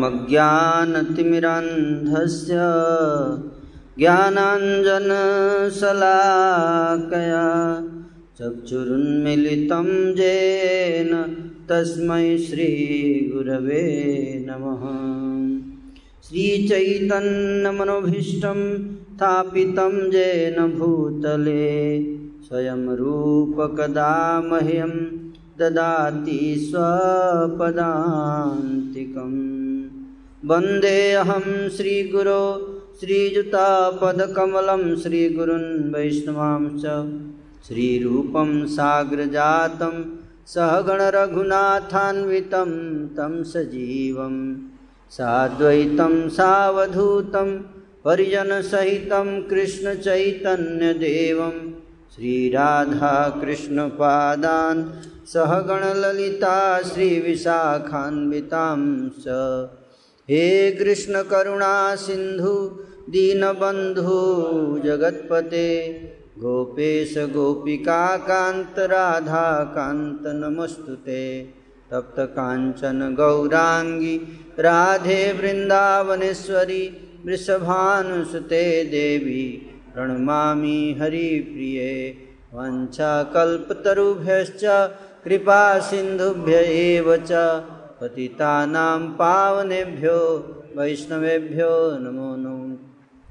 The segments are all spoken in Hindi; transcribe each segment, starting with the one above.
मज्ञानतिमिरान्धस्य ज्ञानाञ्जनशलाकया चक्षुरुन्मिलितं येन तस्मै श्रीगुरवे नमः। श्रीचैतन्यमनोभीष्टं स्थापितं येन भूतले स्वयं रूपकदा मह्यं ददाति स्वपदान्तिकम्। वन्देऽहं श्रीगुरो श्रीयुतापदकमलं श्रीगुरुन् वैष्णवांश्च। श्रीरूपं साग्रजातं सहगणरघुनाथान्वितं तं सजीवं। साद्वैतं सावधूतं परिजनसहितं कृष्णचैतन्यदेवं। श्रीराधाकृष्णपादान् सहगणललिता श्रीविशाखान्वितां च हे कृष्णकरुणा सिन्धु दीनबन्धु जगत्पते, गोपेश गोपिकान्त राधाकान्त नमस्तु ते तप्तकाञ्चन गौराङ्गी, राधे वृन्दावनेश्वरी, वृषभानुसुते देवी, प्रणमामि हरिप्रिये। वञ्चाकल्पतरुभ्यश्च, कृपासिन्धुभ्य एव च। पतितानां पावनेभ्यो, वैष्णवेभ्यो नमो नमो।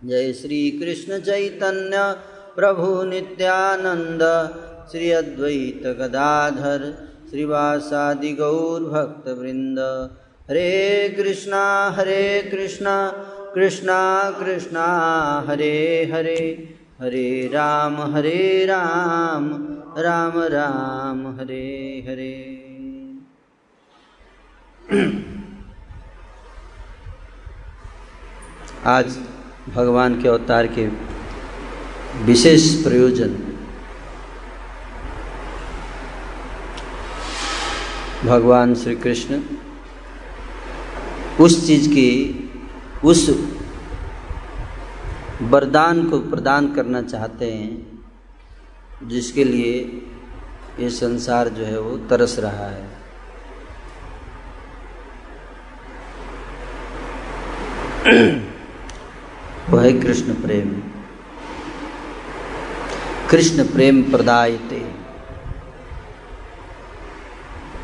जय श्रीकृष्णचैतन्य प्रभु नित्यानन्द, श्री अद्वैत गदाधर श्रीवासादि गौरभक्तवृन्द हरे कृष्णा हरे कृष्णा कृष्णा कृष्णा, हरे हरे। हरे राम हरे राम राम राम, हरे हरे। आज भगवान के अवतार के विशेष प्रयोजन। भगवान श्री कृष्ण उस चीज़ की, उस वरदान को प्रदान करना चाहते हैं, जिसके लिए ये संसार जो है वो तरस रहा है। वह है कृष्ण प्रेम। कृष्ण प्रेम प्रदायते।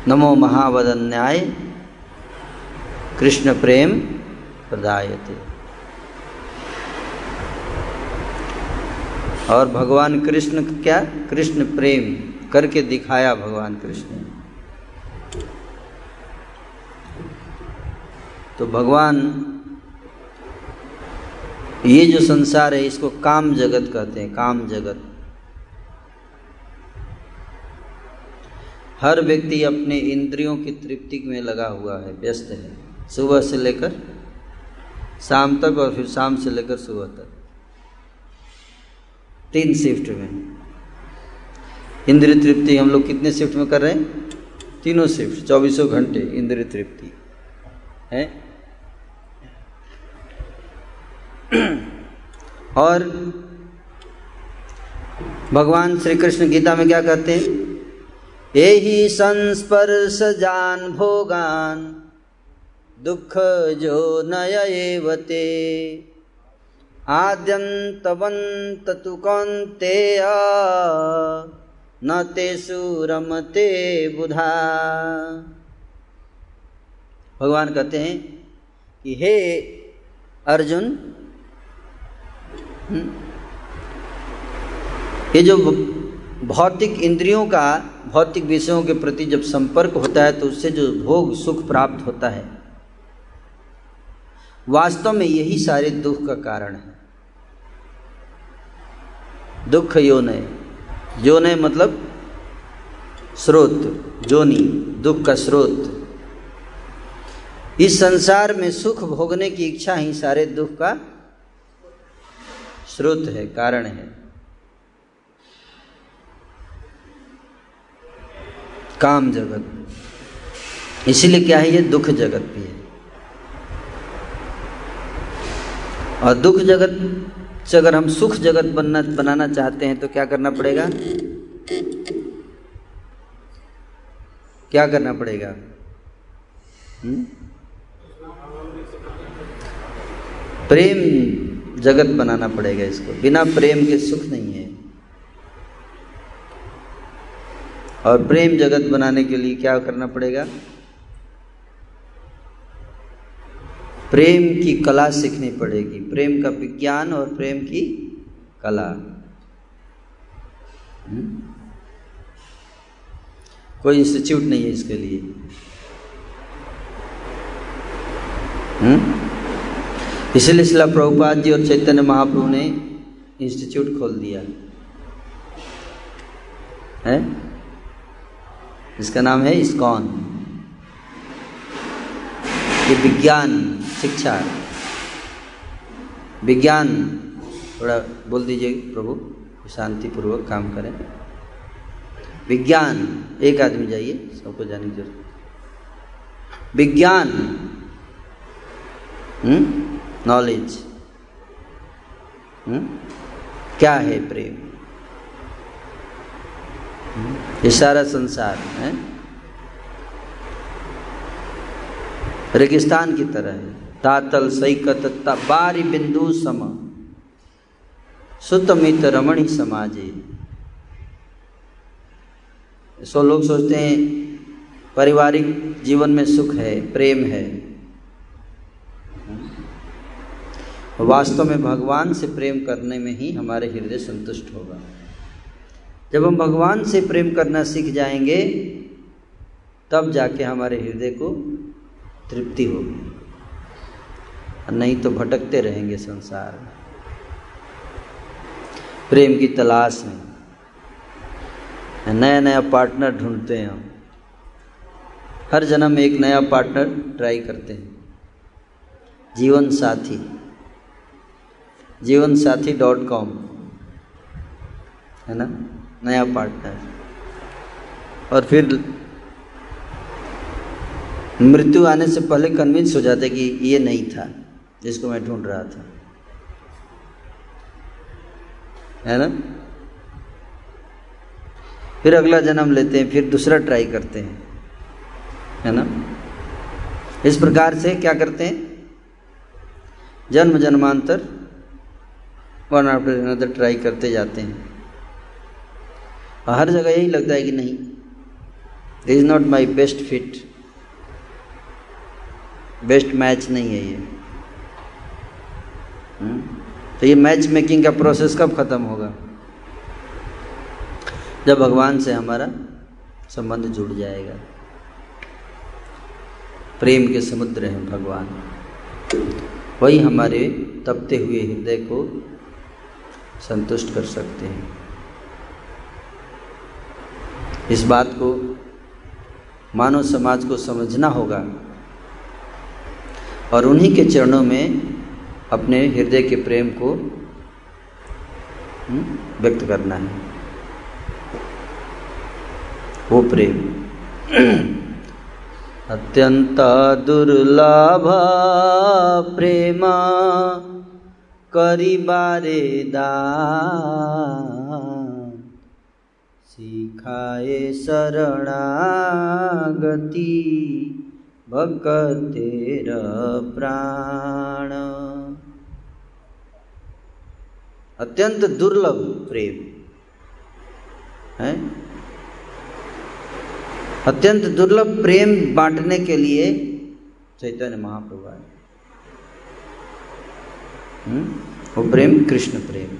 नमो महावदन्याय। कृष्ण प्रेम प्रदायते। और भगवान कृष्ण क्या? कृष्ण प्रेम करके दिखाया भगवान कृष्ण तो भगवान ये जो संसार है, इसको काम जगत कहते हैं, काम जगत। हर व्यक्ति अपने इंद्रियों की तृप्ति में लगा हुआ है, व्यस्त है। सुबह से लेकर शाम तक और फिर शाम से लेकर सुबह तक। तीन शिफ्ट में। इंद्रिय तृप्ति हम लोग कितने शिफ्ट में कर रहे हैं? तीनों शिफ्ट चौबीसों घंटे इंद्रिय तृप्ति। है? और भगवान श्री कृष्ण गीता में क्या कहते हैं? यही संस्पर्श जान भोगान, दुख जो नय एवते। आद्यंतवंत तु कौन्तेय, न तेषु रमते बुधा। भगवान कहते हैं कि हे अर्जुन ये जो भौतिक इंद्रियों का, भौतिक विषयों के प्रति जब संपर्क होता है तो उससे जो भोग सुख प्राप्त होता है। वास्तव में यही सारे दुख का कारण है। दुख योनय योनय मतलब स्रोत जोनी दुख का स्रोत। इस संसार में सुख भोगने की इच्छा ही सारे दुख का स्रोत है, कारण है। काम जगत। इसीलिए क्या है, ये दुख जगत भी है। और दुख जगत, से अगर हम सुख जगत बनना, बनाना चाहते हैं तो क्या करना पड़ेगा? क्या करना पड़ेगा? हुँ? हम्म? प्रेम। जगत बनाना पड़ेगा इसको। बिना प्रेम के सुख नहीं है। और प्रेम जगत बनाने के लिए क्या करना पड़ेगा? प्रेम की कला सीखनी पड़ेगी। प्रेम का विज्ञान और प्रेम की कला। हुँ? कोई इंस्टीट्यूट नहीं है इसके लिए। हुँ? इसलिए शिला प्रभुपाद जी और चैतन्य महाप्रभु ने इंस्टीट्यूट खोल दिया। है? इसका नाम है इस्कॉन। ये विज्ञान, शिक्षा। विज्ञान, थोड़ा बोल दीजिए प्रभु शांति पूर्वक काम करें। विज्ञान, एक आदमी जाइए, सबको जाने की ज़रूरत। विज्ञान हम्म? नॉलेज हम्म? क्या है प्रेम? हम्म? ये सारा संसार है। रेगिस्तान की तरह है। तातल, सैकत बारी बिंदु सम। सुतमित रमणी समाजे। सो लोग सोचते हैं, पारिवारिक जीवन में सुख है, प्रेम है। वास्तव में भगवान से प्रेम करने में ही हमारे हृदय संतुष्ट होगा। जब हम भगवान से प्रेम करना सीख जाएँगे, तब जाके हमारे हृदय को तृप्ति होगी। नहीं तो भटकते रहेंगे संसार में। प्रेम की तलाश में। नया नया पार्टनर ढूंढते हैं हम। हर जन्म एक नया पार्टनर ट्राई करते हैं। जीवन साथी। जीवन साथी डॉट कॉम है ना? नया पार्टनर और फिर मृत्यु आने से पहले कन्विंस हो जाते कि ये नहीं था, जिसको मैं ढूंढ रहा था। है ना? फिर अगला जन्म लेते हैं, फिर दूसरा ट्राई करते हैं। है ना? इस प्रकार से क्या करते हैं? जन्म जन्मांतर वन आफ्टर अनदर ट्राई करते जाते हैं? हर जगह यही लगता है कि नहीं this is not my best fit best match नहीं है ये। हुँ? हम्म? तो ये मैच मेकिंग का प्रोसेस कब ख़त्म होगा? जब भगवान से हमारा संबंध जुड़ जाएगा। प्रेम के समुद्र हैं भगवान। वही हमारे तपते हुए हृदय को संतुष्ट कर सकते हैं। इस बात को मानव समाज को समझना होगा और उन्हीं के चरणों में अपने हृदय के प्रेम को हम्म, व्यक्त करना है। वो प्रेम। अत्यंत दुर्लभ प्रेमा करिबारे दान सिखाए शरणागति भक्तेर प्राण अत्यंत दुर्लभ प्रेम, है? अत्यंत दुर्लभ प्रेम बांटने के लिए चैतन्य महाप्रभु आए? वो प्रेम, कृष्ण प्रेम।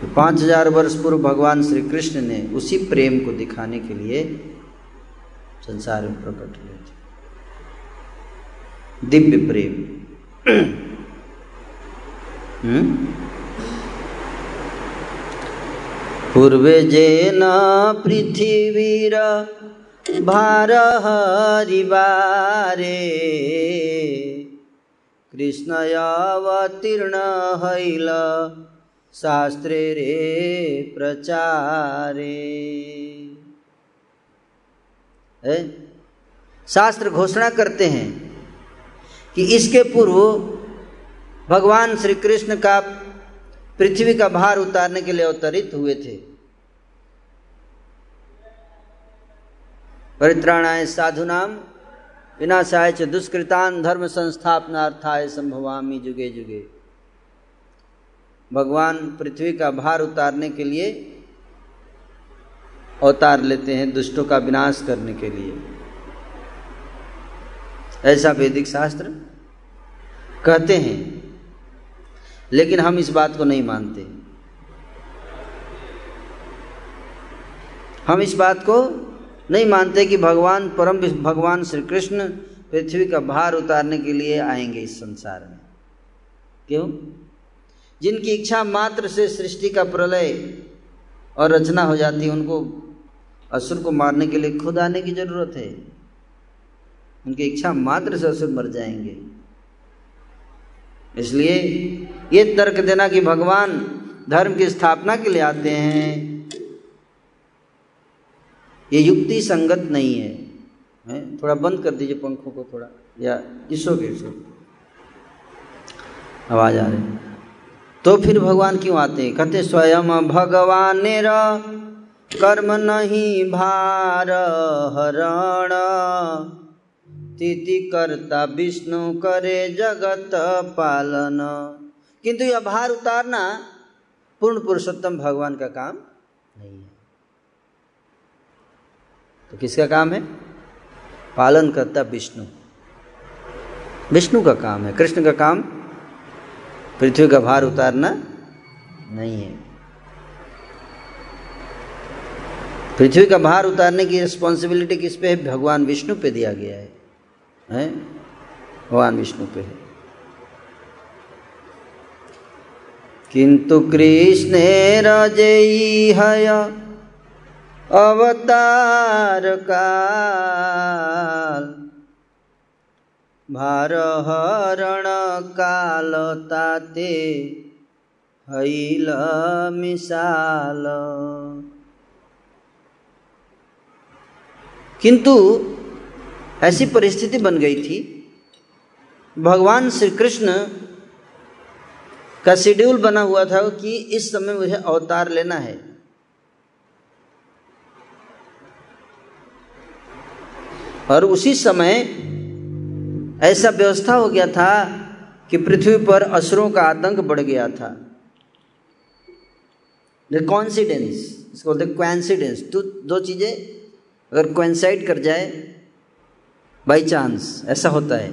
तो पाँच हज़ार वर्ष पूर्व भगवान श्री कृष्ण ने उसी प्रेम को दिखाने के लिए संसार में प्रकट हुए थे। दिव्य प्रेम। हम्म? पूर्वे जेन पृथ्वीर भार हरिवारे कृष्ण अवतीर्ण हैल। शास्त्रे रे प्रचारे। है? शास्त्र घोषणा करते हैं कि इसके पूर्व भगवान श्री कृष्ण का पृथ्वी का भार उतारने के लिए अवतरित हुए थे। परित्राणाय साधुनाम विनाशाय च दुष्कृतान धर्म संस्थापनार्थाय संभवामी जुगे जुगे। भगवान पृथ्वी का भार उतारने के लिए अवतार लेते हैं दुष्टों का विनाश करने के लिए। ऐसा वैदिक शास्त्र कहते हैं, लेकिन हम इस बात को नहीं मानते। हम इस बात को नहीं मानते कि भगवान, परम भगवान श्री कृष्ण पृथ्वी का भार उतारने के लिए आएँगे इस संसार में। क्यों? जिनकी इच्छा मात्र से सृष्टि का प्रलय और रचना हो जाती है, उनको असुर को मारने के लिए खुद आने की ज़रूरत है। उनकी इच्छा मात्र से असुर मर जाएँगे। इसलिए ये तर्क देना कि भगवान धर्म की स्थापना के लिए आते हैं ये युक्ति संगत नहीं है, है? थोड़ा बंद कर दीजिए पंखों को थोड़ा या इसो के इसो आवाज़ आ रही। तो फिर भगवान क्यों आते हैं? कहते स्वयं भगवान कर्म नहीं भार हरण। तिथि करता विष्णु करे जगत पालन। किंतु यह भार उतारना पूर्ण पुरुषोत्तम भगवान का काम नहीं है। तो किसका काम है? पालन करता विष्णु। विष्णु का काम है। कृष्ण का काम, पृथ्वी का भार उतारना नहीं है। पृथ्वी का भार उतारने की रिस्पॉन्सिबिलिटी किस पे है? भगवान विष्णु पे दिया गया है। हैं? भगवान विष्णु पे है। किंतु कृष्ण रजई हय अवतार काल। भार हरण काल ताते हैल मिसाल। किंतु ऐसी परिस्थिति बन गई थी, भगवान श्री कृष्ण का शेड्यूल बना हुआ था कि इस समय मुझे अवतार लेना है। और उसी समय ऐसा व्यवस्था हो गया था कि पृथ्वी पर असुरों का आतंक बढ़ गया था। कॉन्सिडेंस इसको बोलते क्वेंसिडेंस तो दो चीज़ें अगर क्वेंसाइड कर जाए बाई चांस ऐसा होता है।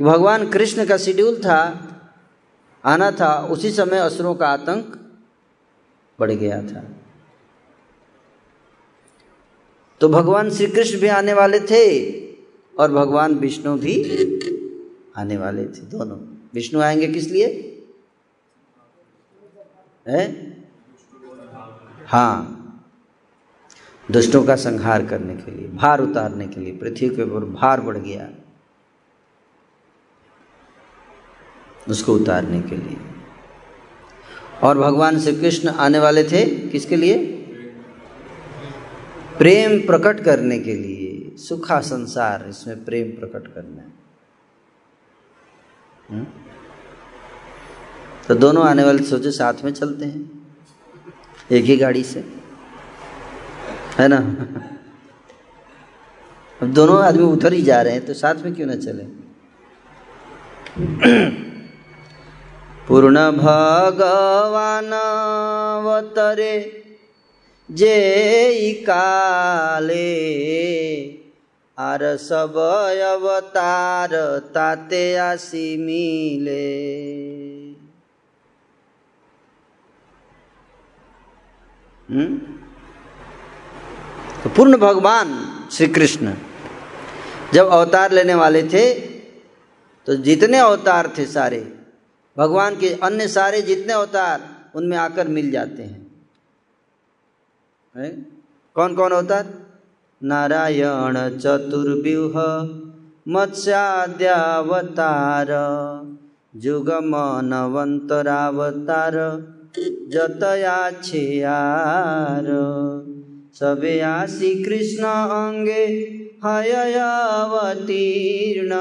भगवान कृष्ण का शेड्यूल था, आना था, उसी समय असुरों का आतंक बढ़ गया था। तो भगवान श्री कृष्ण भी आने वाले थे और भगवान विष्णु भी आने वाले थे दोनों। विष्णु आएँगे किस लिए? है? हाँ। दुष्टों का संहार करने के लिए, भार उतारने के लिए, पृथ्वी के ऊपर भार बढ़ गया। उसको उतारने के लिए। और भगवान श्री कृष्ण आने वाले थे किसके लिए? प्रेम प्रकट करने के लिए सुखा संसार, इसमें प्रेम प्रकट करना है। हम्म? तो दोनों आने वाले सोचे साथ में चलते हैं, एक ही गाड़ी से, है ना? अब दोनों आदमी उधर ही जा रहे हैं तो साथ में क्यों ना चले? पूर्ण भगवान अवतरे जे काले, आर सब अवतार ताते आसी मिले। तो पूर्ण भगवान श्री कृष्ण जब अवतार लेने वाले थे तो जितने अवतार थे सारे, भगवान के अन्य सारे जितने अवतार उनमें आकर मिल जाते हैं। है? कौन कौन अवतार? नारायण चतुर्व्यूह, मत्स्याद्यावतार, जुगमनवंतरावतार, जतयाछियार। सबे आशी कृष्ण अंगे हयवतीर्ण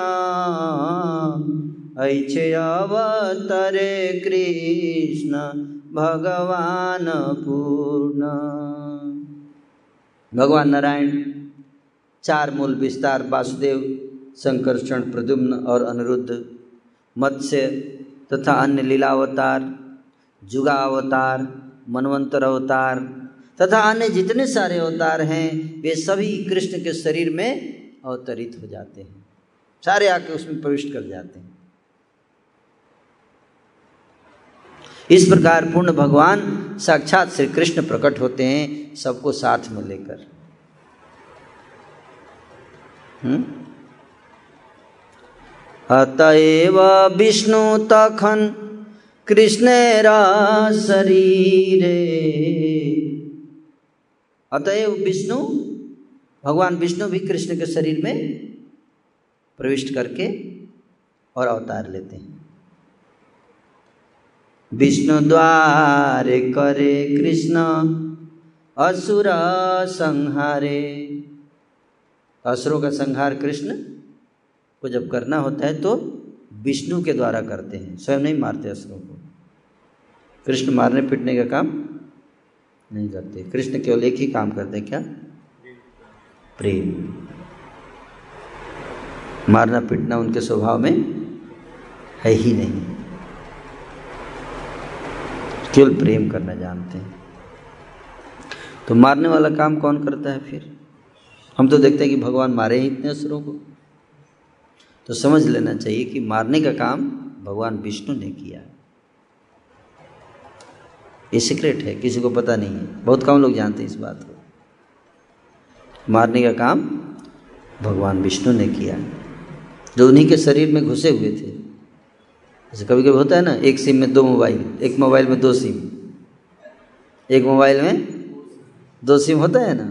ऐच्छे अवतरे कृष्ण, भगवान पूर्ण। भगवान नारायण, चार मूल विस्तार, वासुदेव संकर्षण प्रद्युम्न और अनिरुद्ध, मत्स्य तथा अन्य लीलावतार जुगा अवतार मनवंतर अवतार तथा अन्य जितने सारे अवतार हैं, वे सभी कृष्ण के शरीर में अवतरित हो जाते हैं। सारे आके उसमें प्रविष्ट कर जाते हैं। इस प्रकार पूर्ण भगवान साक्षात श्री कृष्ण प्रकट होते हैं, सबको साथ में लेकर। हम्म? अतएव विष्णु तखन कृष्णेरा शरीरे। अतएव विष्णु, भगवान विष्णु भी कृष्ण के शरीर में प्रविष्ट करके और अवतार लेते हैं। विष्णु द्वारे करे कृष्ण, असुर संहारे। असुरों का संहार कृष्ण को जब करना होता है तो विष्णु के द्वारा करते हैं, स्वयं नहीं मारते असुरों को। कृष्ण मारने पीटने का काम नहीं करते। कृष्ण केवल एक ही काम करते क्या? प्रेम। मारना पीटना उनके स्वभाव में है ही नहीं। केवल प्रेम करना जानते हैं। तो मारने वाला काम कौन करता है फिर? हम तो देखते हैं कि भगवान मारे ही इतने असुरों को। तो समझ लेना चाहिए कि मारने का काम भगवान विष्णु ने किया। ये सीक्रेट है, किसी को पता नहीं है। बहुत कम लोग जानते हैं इस बात को। मारने का काम भगवान विष्णु ने किया। जो उन्हीं के शरीर में घुसे हुए थे जैसे कभी कभी होता है ना, एक सिम में दो मोबाइल एक मोबाइल में दो सिम एक मोबाइल में दो सिम होता है ना।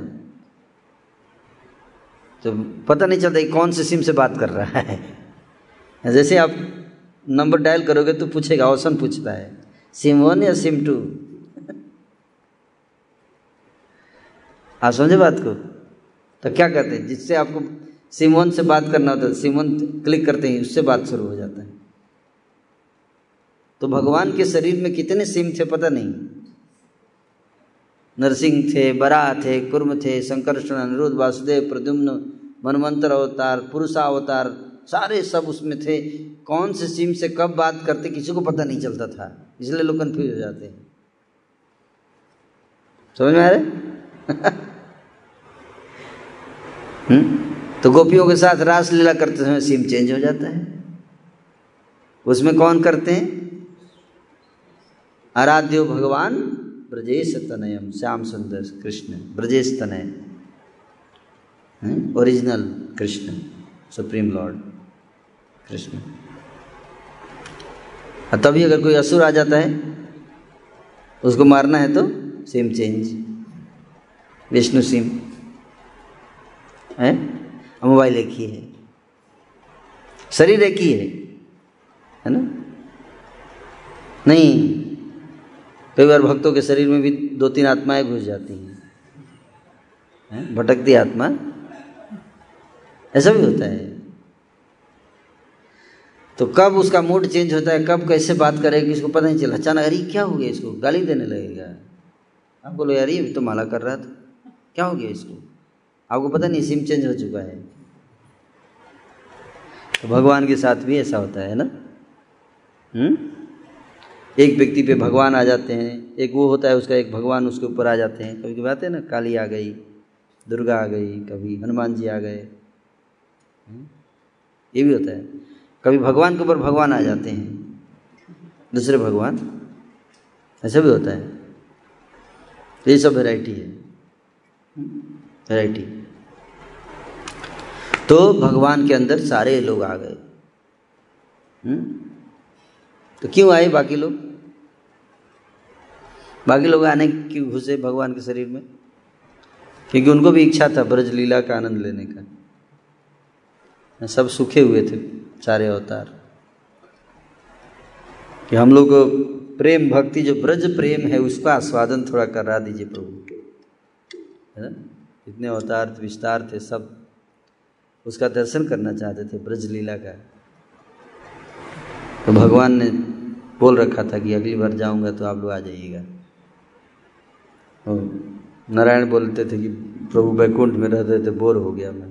तो पता नहीं चलता कौन से सिम से बात कर रहा है। जैसे आप नंबर डायल करोगे तो पूछेगा ऑप्शन पूछता है सिम वन या सिम टू आप समझे बात को? तो क्या कहते हैं, जिससे आपको सिम वन से बात करना होता है सिम वन क्लिक करते ही, उससे बात शुरू हो जाता है। तो भगवान के शरीर में कितने सिम थे पता नहीं। नरसिंह थे, बरा थे, कुर्म थे, संकर्षण अनिरुद्ध वासुदेव, प्रद्युम्न, मनमंत्र अवतार पुरुषा अवतार सारे सब उसमें थे। कौन से सिम से कब बात करते, किसी को पता नहीं चलता था। इसलिए लोग कन्फ्यूज़ हो जाते हैं। समझ में आ रहे? हम्म? तो गोपियों के साथ रास लीला करते समय सिम चेंज हो जाता है। उसमें कौन करते हैं? आराध्यो भगवान ब्रजेश तनयम श्याम सुंदर कृष्ण, ब्रजेश तनय original Krishna supreme lord Krishna. तभी अगर कोई असुर आ जाता है, उसको मारना है तो सेम चेंज विष्णु सिम है? मोबाइल एक ही है। शरीर एक ही है है ना? नहीं कई बार भक्तों के शरीर में भी दो तीन आत्माएँ घुस जाती हैं। भटकती आत्मा। ऐसा भी होता है। तो कब उसका मूड चेंज होता है, कब कैसे बात करेगी इसको पता नहीं चला। अचानक, अरे, क्या हो गया इसको? गाली देने लगेगा। आप बोलो यार ये तो माला कर रहा था। क्या हो गया इसको? आपको पता नहीं सिम चेंज हो चुका है। तो भगवान के साथ भी ऐसा होता है ना? हम्म? एक व्यक्ति पे भगवान आ जाते हैं, एक वो होता है उसका एक भगवान उसके ऊपर आ जाते हैं। कभी कभी आते हैं ना, काली आ गई, दुर्गा आ गई, कभी हनुमान जी आ गए। हम्म? ये भी होता है। कभी भगवान के ऊपर भगवान आ जाते हैं, दूसरे भगवान, ऐसा भी होता है। ये सब वैरायटी है। वैरायटी तो भगवान के अंदर सारे लोग आ गए। हम्म? तो क्यों आए बाकी लोग? बाकी लोग आने क्यों घुसे भगवान के शरीर में? क्योंकि उनको भी इच्छा था ब्रज लीला का आनंद लेने का। सब सूखे हुए थे सारे अवतार। कि हम लोग प्रेम भक्ति, जो ब्रज प्रेम है, उसका आस्वादन थोड़ा करा दीजिए प्रभु। है ना? इतने अवतार, विस्तार थे सब। उसका दर्शन करना चाहते थे ब्रज लीला का। तो भगवान ने बोल रखा था कि अगली बार जाऊँगा तो आप लोग आ जाइएगा। नारायण बोलते थे कि प्रभु बैकुंठ में रहते थे, बोर हो गया मैं।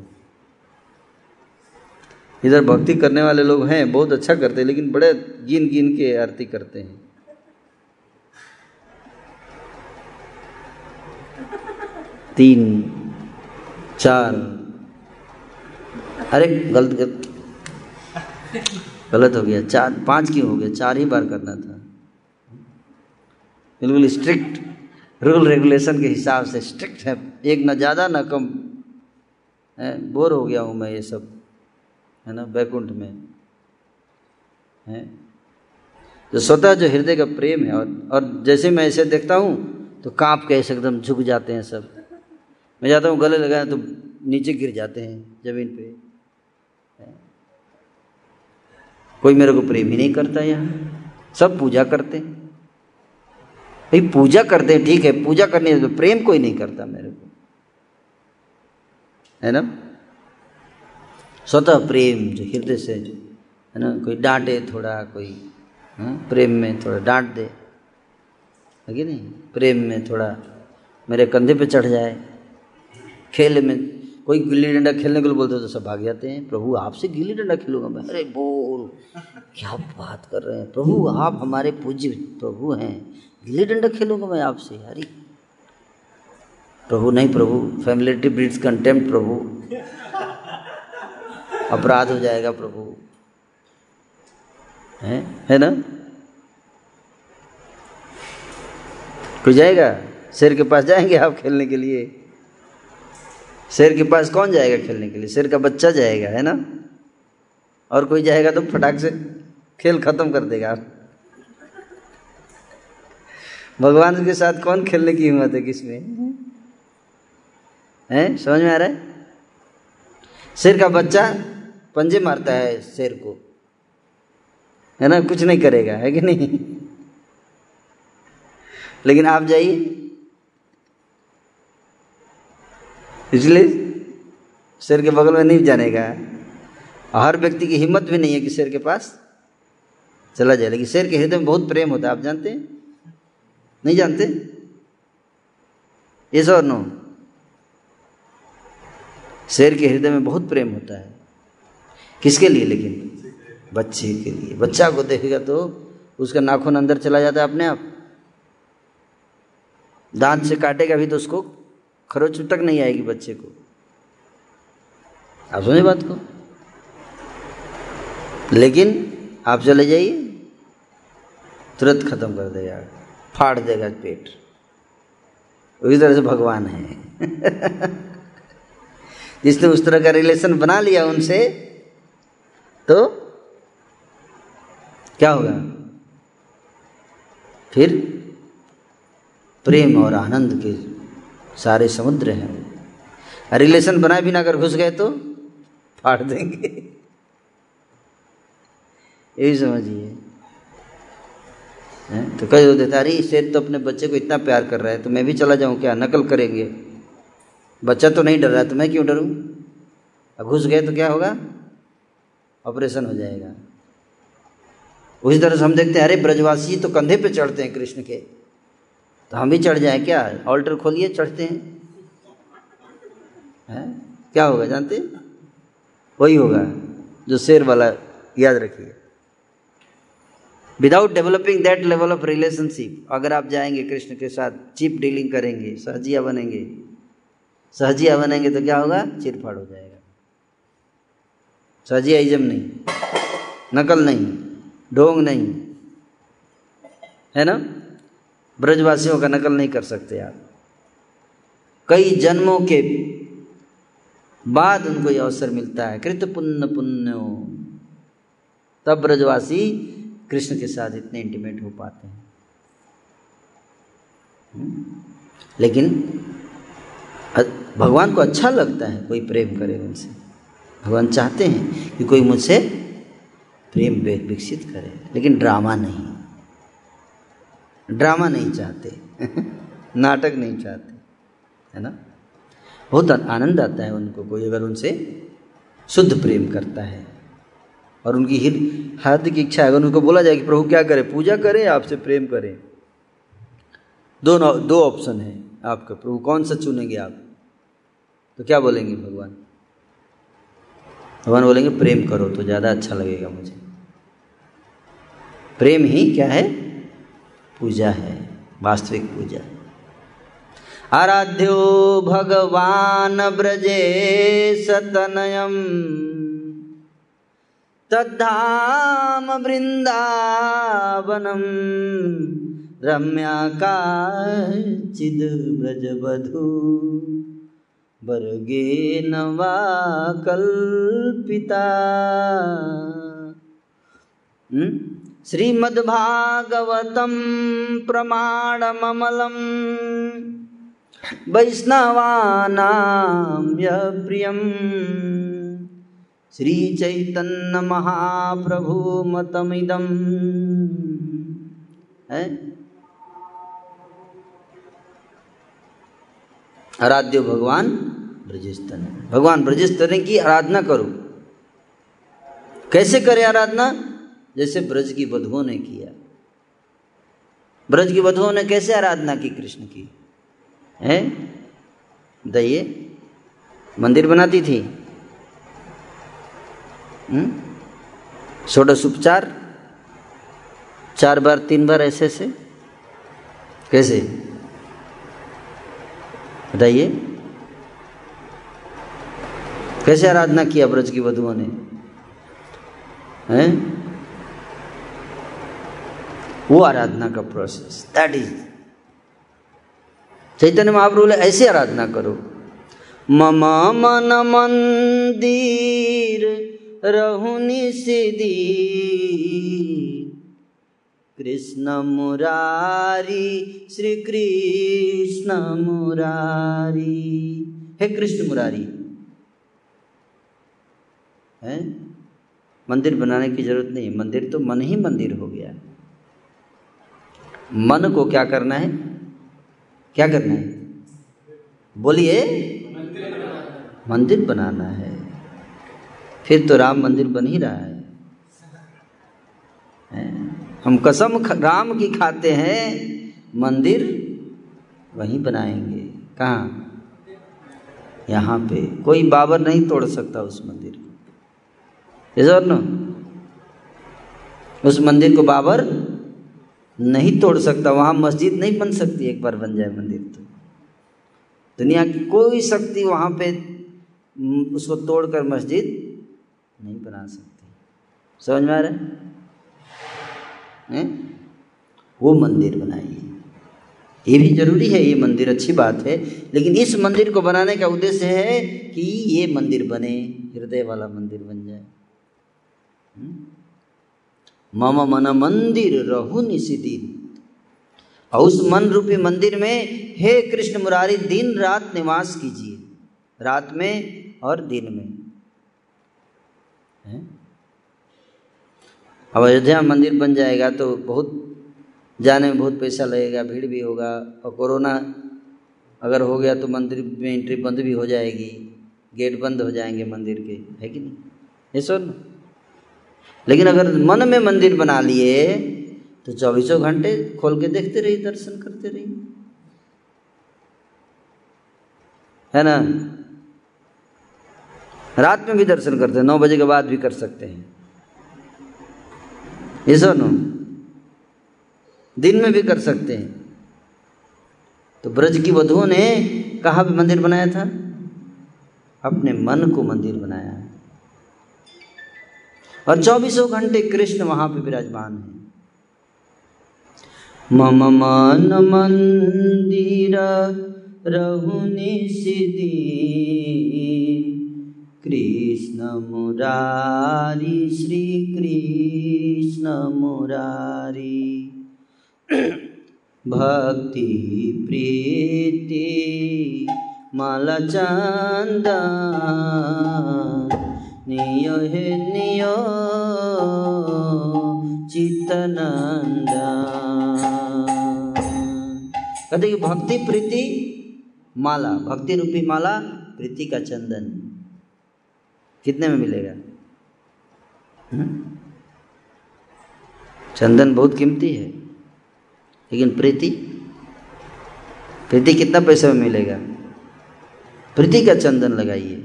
इधर भक्ति करने वाले लोग हैं, बहुत अच्छा करते हैं, लेकिन बड़े गिन गिन के आरती करते हैं। तीन, चार। अरे, गलत गलत गलत हो गया, चार, पाँच क्यों हो गया? चार ही बार करना था। बिल्कुल स्ट्रिक्ट रूल रेगुलेशन के हिसाब से स्ट्रिक्ट है। एक ना ज़्यादा, ना कम। है? बोर हो गया हूँ मैं ये सब। है ना? बैकुंठ में। है? जो स्वतः जो हृदय का प्रेम है और और जैसे मैं ऐसे देखता हूँ तो काँप के ऐसे एकदम झुक जाते हैं सब। मैं जाता हूँ, गले लगाए तो नीचे गिर जाते हैं ज़मीन पे। कोई मेरे को प्रेम ही नहीं करता यहाँ। सब पूजा करते। भाई, पूजा करते हैं, ठीक है, पूजा करने तो प्रेम कोई नहीं करता मेरे को। है ना? स्वतः प्रेम जो हृदय से जो, है ना? कोई डांटे थोड़ा, कोई हाँ प्रेम में थोड़ा डांट दे। है कि नहीं? प्रेम में थोड़ा मेरे कंधे पे चढ़ जाए। खेल में कोई गिल्ली डंडा खेलने के लिए बोलते तो सब भाग जाते हैं। प्रभु आपसे गिल्ली डंडा खेलूँगा मैं। अरे बोल। क्या बात कर रहे हैं? प्रभु आप हमारे पूज्य प्रभु हैं। गिल्ली डंडा खेलूँगा मैं आपसे अरे प्रभु नहीं प्रभु फैमिलिटी ब्रीड्स कंटेम्प्ट प्रभु। अपराध हो जाएगा प्रभु। है? है ना? कोई जाएगा? शेर के पास जाएँगे आप खेलने के लिए? शेर के पास कौन जाएगा खेलने के लिए? शेर का बच्चा जाएगा, है ना? और कोई जाएगा तो फटाक से खेल खत्म कर देगा। भगवान के साथ कौन खेलने की हिम्मत है किसमें? है? समझ में आ रहा है? शेर का बच्चा पंजे मारता है शेर को। है ना? कुछ नहीं करेगा, है कि नहीं? लेकिन आप जाइए। इसलिए शेर के बगल में नहीं जाने का हर व्यक्ति की हिम्मत भी नहीं है कि शेर के पास चला जाए, लेकिन शेर के हृदय में बहुत प्रेम होता है। आप जानते हैं? नहीं जानते? ये और नो। शेर के हृदय में बहुत प्रेम होता है। किसके लिए? लेकिन बच्चे के लिए। बच्चा को देखेगा तो उसका नाखून अंदर चला जाता है अपने आप। दांत से काटेगा भी तो उसको खरोच तक नहीं आएगी बच्चे को। आप सुने बात को? लेकिन आप चले जाइए। तुरंत खत्म कर देगा फाड़ देगा पेट। उसी तरह से भगवान है। जिसने उस तरह का रिलेशन बना लिया उनसे तो क्या होगा? फिर प्रेम और आनंद के सारे समुद्र हैं। रिलेशन बनाए बिना अगर घुस गए तो फाड़ देंगे। यही समझिए। तो कई देता, अरे शेर तो अपने बच्चे को इतना प्यार कर रहा है तो मैं भी चला जाऊँ क्या? नकल करेंगे। बच्चा तो नहीं डर रहा तो मैं क्यों डरूं? अब घुस गए तो क्या होगा? ऑपरेशन हो जाएगा। उसी तरह से हम देखते हैं, अरे ब्रजवासी तो कंधे पे चढ़ते हैं कृष्ण के। तो हम भी चढ़ जाए क्या? ऑल्टर खोलिए, चढ़ते हैं। है? क्या होगा, जानते? वही होगा, जो शेर वाला, याद रखिए। Without developing that level of relationship अगर आप जाएँगे कृष्ण के साथ चीप डीलिंग करेंगे, सहजिया बनेंगे। सहजिया बनेंगे तो क्या होगा? चिरफाड़ हो जाएगा। सहजिया इजम नहीं, नकल नहीं, ढोंग नहीं। है ना? ब्रजवासियों का नकल नहीं कर सकते आप। कई जन्मों के बाद उनको यह अवसर मिलता है। कृत पुण्य। पुण्य तब ब्रजवासी कृष्ण के साथ इतने इंटीमेट हो पाते हैं। हम्म? लेकिन भगवान को अच्छा लगता है कोई प्रेम करे उनसे। भगवान चाहते हैं कि कोई मुझसे प्रेम विकसित करे। लेकिन ड्रामा नहीं। ड्रामा नहीं चाहते, नाटक नहीं चाहते, है ना? बहुत आनंद आता है उनको कोई अगर उनसे शुद्ध प्रेम करता है और उनकी हिर हार्दिक इच्छा है, अगर उनको बोला जाए कि प्रभु क्या करें, पूजा करें, आपसे प्रेम करें। दो दो ऑप्शन है आपका, प्रभु कौन सा चुनेंगे आप? तो क्या बोलेंगे भगवान? भगवान बोलेंगे, प्रेम करो तो ज़्यादा अच्छा लगेगा मुझे। प्रेम ही क्या है? पूजा है, वास्तविक पूजा आराध्यो भगवान ब्रजे सतनयम। तद्धाम वृंदावनम रम्या का चिद ब्रजबधु वर्गे नवा कल्पिता। हम्म? श्रीमद्भागवतं प्रमाणममलं वैष्णवानां प्रियं श्रीचैतन्यमहाप्रभुमतमिदं आराध्य भगवान ब्रजस्तन भगवान ब्रजस्तन की आराधना करो। कैसे करे आराधना? जैसे ब्रज की वधुओं ने किया। ब्रज की वधुओं ने कैसे आराधना की कृष्ण की? है? बताइए। मंदिर बनाती थी? हम्म? षोडश उपचार? चार बार, तीन बार ऐसे ऐसे कैसे? बताइए। कैसे आराधना किया ब्रज की वधुओं ने? हैं? वो आराधना का process that is Chaitanya Mahaprabhu ऐसे आराधना करो। मम मन मंदिर रहुनि सिद्धि कृष्ण मुरारी, श्री कृष्ण मुरारी। हे कृष्ण मुरारी। है? मंदिर बनाने की ज़रूरत नहीं, मंदिर तो मन ही मंदिर हो गया। मन को क्या करना है? क्या करना है? बोलिए। मंदिर बनाना है। फिर तो राम मंदिर बन ही रहा है। हम कसम राम की खाते हैं। मंदिर वहीं बनाएँगे। कहाँ? यहाँ पे। कोई बाबर नहीं तोड़ सकता उस मंदिर को। उस मंदिर को बाबर नहीं तोड़ सकता, वहाँ मस्जिद नहीं बन सकती एक बार बन जाए मंदिर तो। दुनिया की कोई शक्ति वहाँ पे उसको तोड़कर मस्जिद नहीं बना सकती। समझ में आ रहा है? वो मंदिर बनाइए। ये भी ज़रूरी है, ये मंदिर अच्छी बात है, लेकिन इस मंदिर को बनाने का उद्देश्य है कि ये मंदिर बने, हृदय वाला मंदिर बन जाए। हुँ? मम मन मंदिर रहु निशिदिन और उस मन रूपी मंदिर में, हे कृष्ण मुरारी, दिन रात निवास कीजिए। रात में और दिन में। अब अयोध्या मंदिर बन जाएगा तो बहुत, जाने में बहुत पैसा लगेगा, भीड़ भी होगा। और कोरोना अगर हो गया तो मंदिर में एंट्री बंद भी हो जाएगी। गेट बंद हो जाएँगे मंदिर के। है कि नहीं? ये सुन। लेकिन अगर मन में मंदिर बना लिए तो चौबीसों घंटे खोल के देखते रहिए, दर्शन करते रहिए। है ना? रात में भी दर्शन करते हैं, नौ बजे के बाद भी कर सकते हैं। ये सुनो, दिन में भी कर सकते हैं। तो ब्रज की वधुओं ने कहा भी मंदिर बनाया था? अपने मन को मंदिर बनाया। और चौबीसों घंटे कृष्ण वहाँ पे विराजमान है। मम मन मंदिर रहुनि सिद्धि कृष्ण मुरारी, श्री कृष्ण मुरारी। भक्ति, प्रीति মালা नियो कहते कि भक्ति प्रीति माला, भक्ति रूपी माला, प्रीति का चंदन। कितने में मिलेगा? हुँ? चंदन बहुत कीमती है, लेकिन प्रीति प्रीति कितना पैसे में मिलेगा? प्रीति का चंदन लगाइए।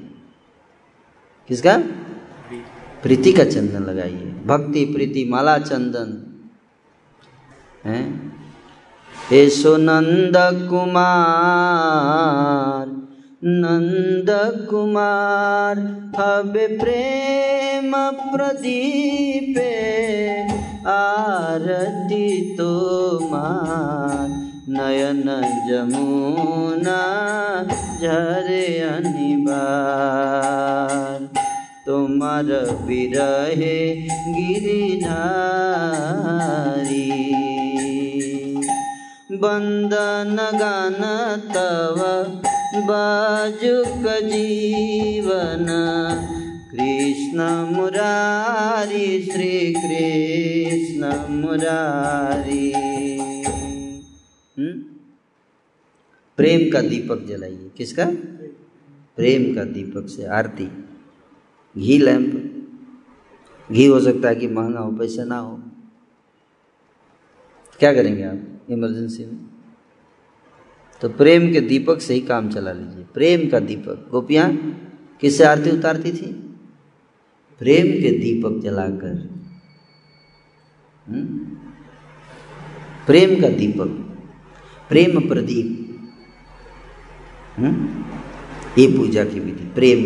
किसका? प्रीति का चंदन लगाइए। भक्ति, प्रीति, माला, चंदन। है? ऐसो नंद कुमार नंद कुमार हबे प्रेम प्रदीपे, आरती तो मार। नयन जमुना झरे अनिबार তোমার বিরহে গিরিধারি বন্দন গান তব বাজুক জীবন कृष्ण मुरारी श्री कृष्ण मुरारी प्रेम का दीपक जलाइए। किसका? प्रेम का दीपक से आरती। घी लैंप। घी हो सकता है कि महँगा हो, पैसा ना हो। क्या करेंगे आप इमरजेंसी में? तो प्रेम के दीपक से ही काम चला लीजिए। प्रेम का दीपक। गोपियाँ, किससे आरती उतारती थी? प्रेम के दीपक जलाकर। प्रेम का दीपक। प्रेम प्रदीप। ये पूजा की विधि प्रेम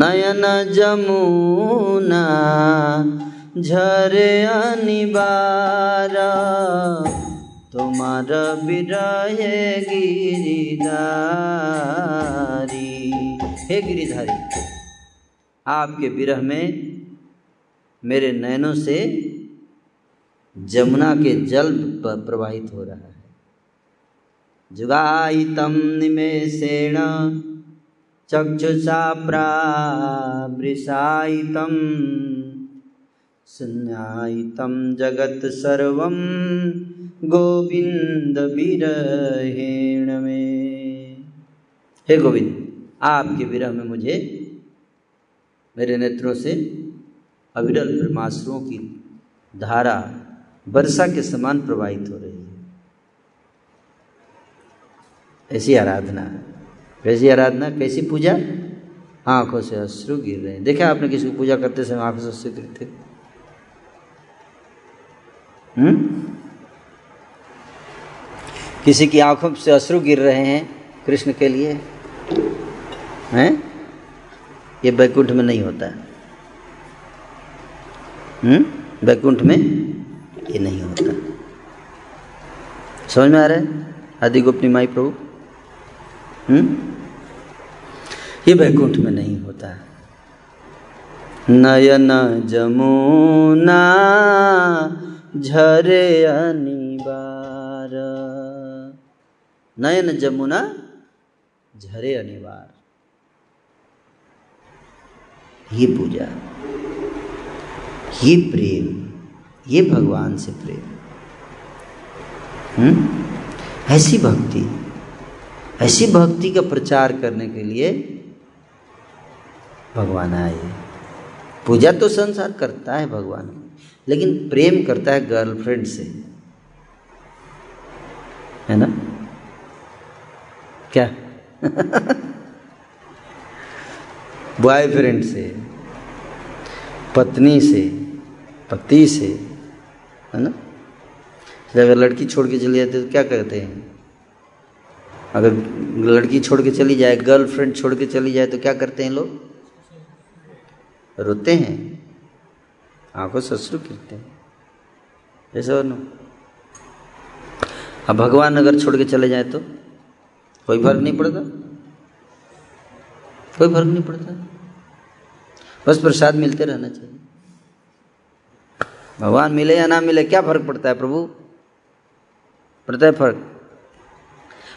नयन जमुना झरे अनिबार তোমার বিরহে गिरिधारी हे गिरिधारी आपके विरह में मेरे नयनों से जमुना के जल प्रवाहित हो रहा है जुगायितम निमेषेण चक्षुषा प्रावृषायितं शून्यायितं जगत् सर्वं गोविंद विरहेण में। हे गोविंद, आपके विरह में मुझे मेरे नेत्रों से अविरल ब्रह्माश्रुओं की धारा वर्षा के समान प्रवाहित हो रही है ऐसी आराधना। कैसी आराधना, कैसी पूजा? आँखों से अश्रु गिर रहे हैं। देखा आपने किसी को पूजा करते समय आँखों से अश्रु गिरते हम्म? किसी की आँखों से अश्रु गिर रहे हैं कृष्ण के लिए? हैं? ये बैकुंठ में नहीं होता। हम्म? बैकुंठ में ये नहीं होता। समझ में आ रहा है? आदि गोपनी माई प्रभु। हम्म ये बैकुंठ में नहीं होता। है नयन जमुना झरे अनिवार। नयन जमुना झरे अनिवार। ये पूजा ये प्रेम ये भगवान से प्रेम। हम्म? ऐसी भक्ति ऐसी भक्ति का प्रचार करने के लिए भगवान आए पूजा तो संसार करता है भगवान। लेकिन प्रेम करता है गर्लफ्रेंड से। है ना? क्या? बॉयफ्रेंड से, पत्नी से, पति से। है ना? अगर लड़की छोड़ के चली जाती तो क्या करते हैं? अगर लड़की छोड़ के चली जाए गर्लफ्रेंड छोड़ के चली जाए तो क्या करते हैं लोग? रोते हैं। आँखों से अश्रु गिरते हैं। ऐसा और अब भगवान अगर छोड़ के चले जाए तो कोई फ़र्क नहीं पड़ता। कोई फ़र्क नहीं पड़ता। बस प्रसाद मिलते रहना चाहिए। भगवान मिले या ना मिले, क्या फ़र्क पड़ता है प्रभु? पड़ता है फ़र्क।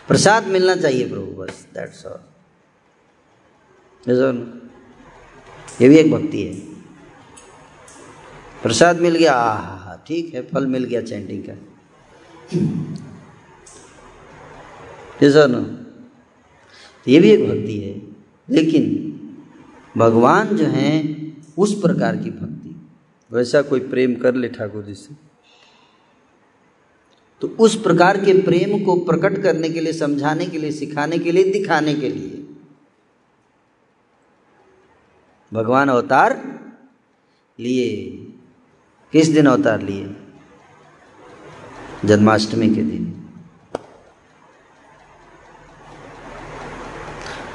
प्रसाद मिलना चाहिए प्रभु, बस दैट्स ऑल ये भी एक भक्ति है। प्रसाद मिल गया आ हा हा ठीक है, फल मिल गया चैंटिंग का। ये भी एक भक्ति है, लेकिन भगवान जो हैं, उस प्रकार की भक्ति। वैसा कोई प्रेम कर ले ठाकुर जी से। तो उस प्रकार के प्रेम को प्रकट करने के लिए, समझाने के लिए, सिखाने के लिए, दिखाने के लिए। भगवान अवतार लिए। किस दिन अवतार लिए? जन्माष्टमी के दिन।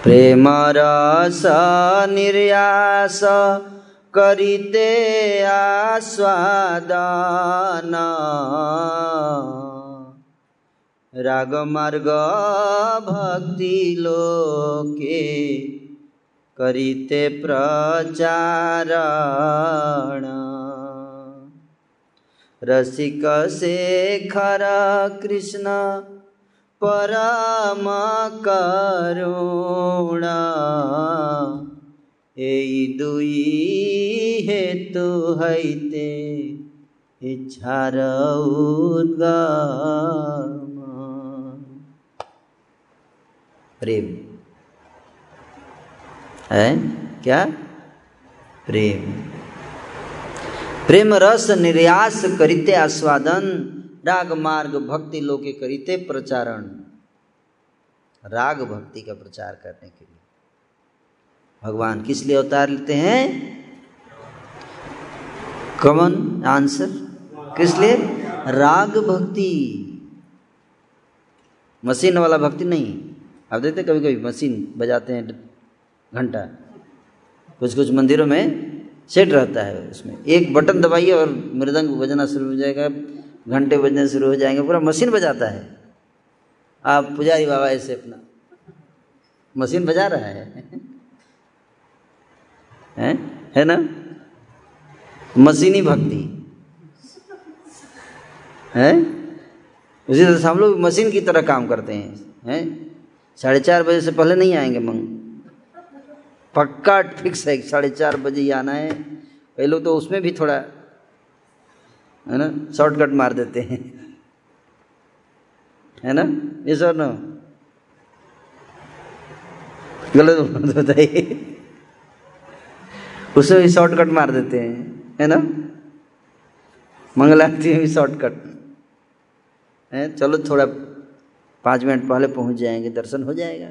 प्रेम रस, निर्यास, करिते आस्वादन। रागमार्ग भक्ति लोके करिते प्रचारण रसिक शेखर कृष्ण परम करुणा এই দুই হেতু হইতে ইচ্ছার উদ্গম प्रेम। है? क्या? प्रेम। प्रेम रस निर्यास करिते आस्वादन, राग मार्ग भक्ति लोके करिते प्रचारण। राग भक्ति का प्रचार करने के लिए। भगवान किस लिए अवतार लेते हैं? Come on, answer? किस लिए? राग भक्ति। मशीन वाला भक्ति नहीं। अब देखते कभी कभी मशीन बजाते हैं घंटा। कुछ कुछ मंदिरों में सेट रहता है उसमें। एक बटन दबाइए और मृदंग बजना शुरू हो जाएगा। घंटे बजने शुरू हो जाएँगे। पूरा मशीन बजाता है। आप पुजारी बाबा ऐसे अपना। मशीन बजा रहा है। है, है ना? मशीनी भक्ति। है? उसी तरह से हम लोग मशीन की तरह काम करते हैं। हैं? साढ़े चार बजे से पहले नहीं आएँगे मंग। पक्का फिक्स है साढ़े चार बजे ही आना है। पहले तो उसमें भी थोड़ा, है ना शॉर्टकट मार देते हैं। है ना? ये सर नो गलत बताइए उसमें भी शॉर्टकट मार देते हैं, है ना? मंगल आरती में भी शॉर्टकट है, चलो थोड़ा पाँच मिनट पहले पहुँच जाएँगे, दर्शन हो जाएगा।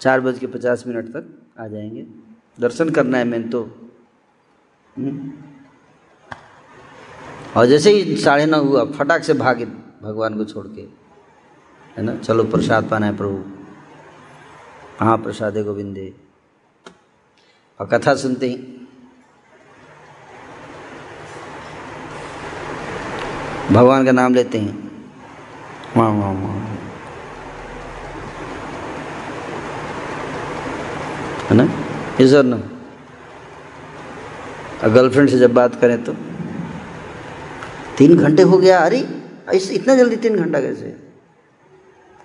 चार बज के पचास मिनट तक आ जाएँगे। दर्शन करना है मैंने तो। हम्म। और जैसे ही साढ़े नौ हुआ, फटाक से भागे भगवान को छोड़ के। है ना? चलो प्रसाद पाना है प्रभु। हाँ प्रसाद गोविंदे। और कथा सुनते ही। भगवान का नाम लेते हैं। वाह वाह वाह है ना? इधर ना। गर्लफ्रेंड से जब बात करें तो। तीन घंटे हो गया, अरे ऐसे इतना जल्दी तीन घंटा कैसे?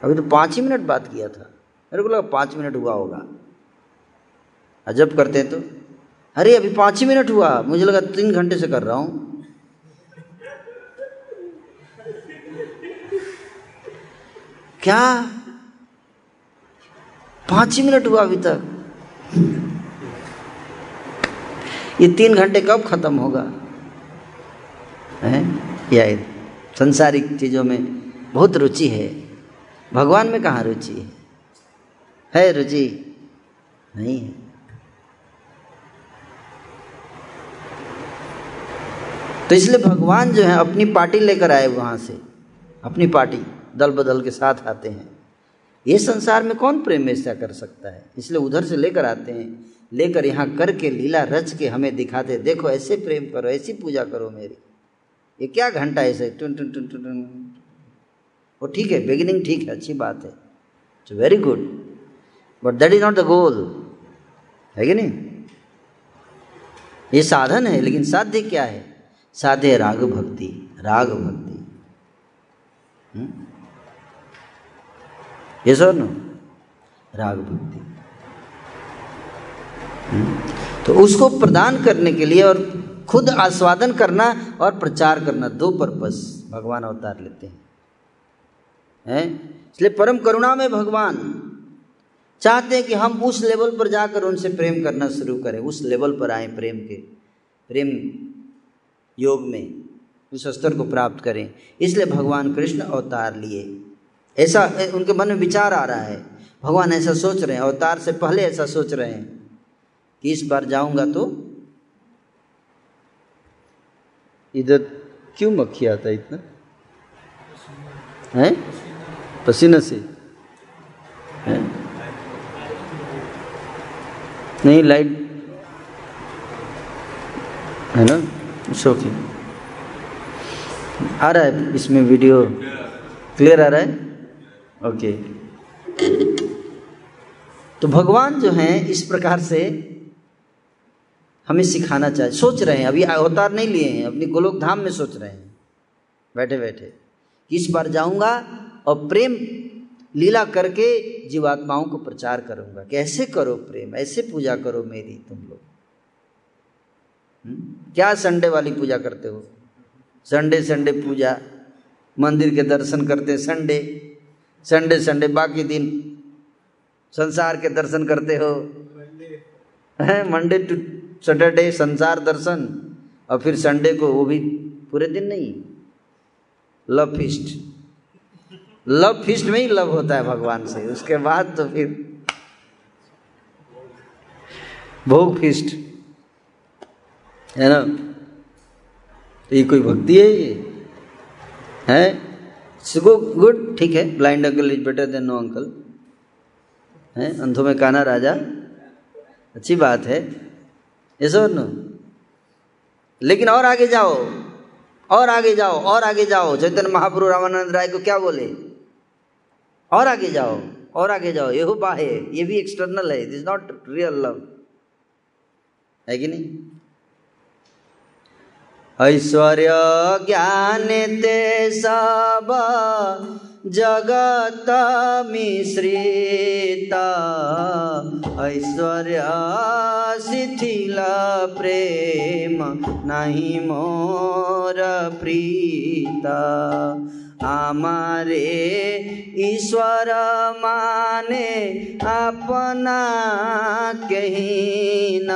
अभी तो पाँच ही मिनट बात किया था। मेरे को लगा पाँच मिनट हुआ होगा। जब करते तो। अरे, अभी पाँच ही मिनट हुआ। मुझे लगा तीन घंटे से कर रहा हूँ। क्या? पाँच ही मिनट हुआ अभी तक। ये तीन घंटे कब खत्म होगा? है? या संसारिक चीज़ों में बहुत रुचि है। भगवान में कहाँ रुचि है? है रुचि? नहीं है। तो इसलिए भगवान जो है अपनी पार्टी लेकर आए वहाँ से। अपनी पार्टी। दल बदल के साथ आते हैं। ये संसार में कौन प्रेम ऐसा कर सकता है? इसलिए उधर से लेकर आते हैं, लेकर यहाँ करके लीला रच के हमें दिखाते देखो ऐसे प्रेम करो, ऐसी पूजा करो मेरी। ये क्या घंटा ऐसे टुन टुन टुन टुन टुन। वो ठीक है बिगिनिंग ठीक है, अच्छी बात है। It's very good but that is not the goal है कि नहीं? ये साधन है, लेकिन साध्य क्या है? साध्य राग भक्ति राग भक्ति। ना राग भक्ति। हम्म? तो उसको प्रदान करने के लिए और खुद आस्वादन करना और प्रचार करना, दो पर्पस भगवान अवतार लेते हैं। हैं? इसलिए परम करुणा में भगवान चाहते हैं कि हम उस लेवल पर जाकर उनसे प्रेम करना शुरू करें, उस लेवल पर आए प्रेम के, प्रेम योग में, उस स्तर को प्राप्त करें। इसलिए भगवान कृष्ण अवतार लिए। ऐसा उनके मन में विचार आ रहा है। भगवान ऐसा सोच रहे हैं, अवतार से पहले ऐसा सोच रहे हैं कि इस बार जाऊँगा तो इधर क्यों मक्खी आता है इतना? है? पसीना से। है? नहीं, लाइट। है ना? ओके आ रहा है, इसमें वीडियो क्लियर आ रहा है? ओके तो भगवान जो हैं, इस प्रकार से हमें सिखाना चाहिए सोच रहे हैं। अभी अवतार नहीं लिए हैं, अपनी गोलोक धाम में सोच रहे हैं। बैठे बैठे। इस बार जाऊँगा और प्रेम लीला करके जीवात्माओं को प्रचार करूँगा। कैसे करो प्रेम? ऐसे पूजा करो मेरी, तुम लोग। हम्म? क्या संडे वाली पूजा करते हो? संडे संडे पूजा। मंदिर के दर्शन करते संडे। संडे संडे, बाकी दिन संसार के दर्शन करते हो। मंडे टू सैटरडे संसार दर्शन, और फिर संडे को वो भी पूरे दिन नहीं। लव फिस्ट लव फिस्ट में ही लव होता है भगवान से, उसके बाद तो फिर भोग फिस्ट है ना? तो ये कोई भक्ति है ये? है? गो गुड ठीक है blind uncle is better than no uncle है, अंधों में काना राजा? अच्छी बात है। ये सब नो लेकिन और आगे जाओ, और आगे जाओ, और आगे जाओ। चैतन्य महाप्रभु रामानंद राय को क्या बोले? और आगे जाओ, और आगे जाओ। ये हो बाहे ये भी एक्सटर्नल है दिस नॉट रियल लव है कि नहीं? ऐश्वर्य ज्ञान ते सब जगत मिश्रिता। ऐश्वर्य शिथिल प्रेम नहीं मोर प्रीता। हमारे ईश्वर माने अपना कहीं न।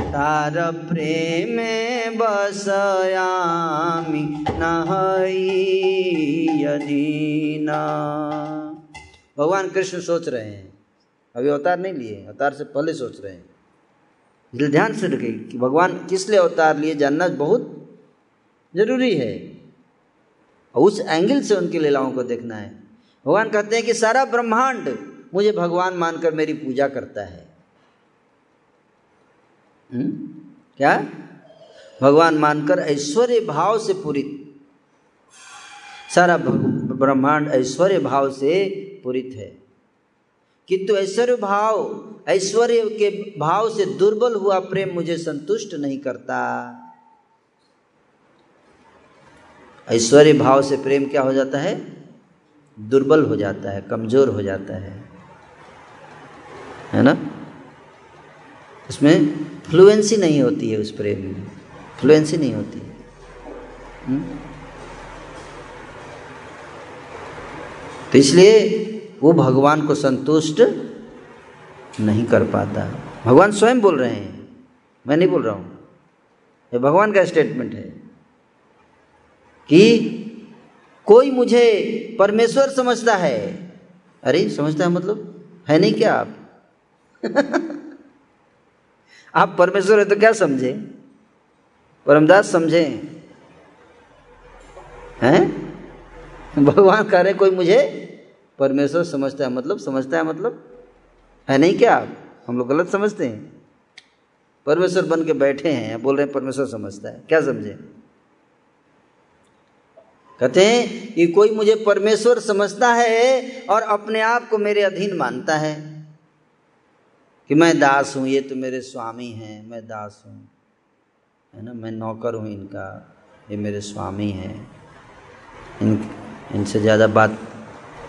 तार प्रेम बसयामी यदि न। भगवान कृष्ण सोच रहे हैं। अभी अवतार नहीं लिए, अवतार से पहले सोच रहे हैं। इसलिए ध्यान से रखें कि भगवान किस लिए अवतार लिए, जानना बहुत ज़रूरी है। और उस एंगल से उनकी लीलाओं को देखना है भगवान कहते हैं कि सारा ब्रह्मांड मुझे भगवान मानकर मेरी पूजा करता है हुँ? हम्म? क्या भगवान मानकर ऐश्वर्य भाव से पूरित सारा ब्रह्मांड ऐश्वर्य भाव से पूरित है किंतु ऐश्वर्य भाव, ऐश्वर्य के भाव से दुर्बल हुआ प्रेम मुझे संतुष्ट नहीं करता ऐश्वर्य भाव से प्रेम क्या हो जाता है? दुर्बल हो जाता है, कमज़ोर हो जाता है। है ना? उसमें फ्लुएंसी नहीं होती है उस प्रेम में। फ्लुएंसी नहीं होती। हुँ? हम्म? तो इसलिए वो भगवान को संतुष्ट नहीं कर पाता। भगवान स्वयं बोल रहे हैं। मैं नहीं बोल रहा हूँ। ये भगवान का स्टेटमेंट है। कि कोई मुझे परमेश्वर समझता है। अरे, समझता है मतलब? है नहीं क्या आप? आप परमेश्वर है तो क्या समझे? परमदास समझे? हैं? भगवान कह रहे कोई मुझे परमेश्वर समझता है मतलब? समझता है मतलब? है नहीं क्या आप? हम लोग गलत समझते हैं। परमेश्वर बन के बैठे हैं, बोल रहे हैं, परमेश्वर समझता है। क्या समझे? कहते हैं कि कोई मुझे परमेश्वर समझता है और अपने आप को मेरे अधीन मानता है कि मैं दास हूँ, ये तो मेरे स्वामी हैं, मैं दास हूँ। है ना? मैं नौकर हूँ इनका, ये मेरे स्वामी हैं। इन, इनसे ज़्यादा बात,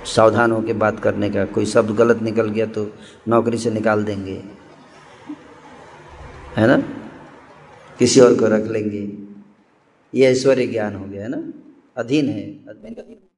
सावधान होकर बात करने का, कोई शब्द गलत निकल गया तो नौकरी से निकाल देंगे। है ना? किसी और को रख लेंगे। ये ऐश्वर्य ज्ञान हो गया, है ना? अधीन है। अधीन।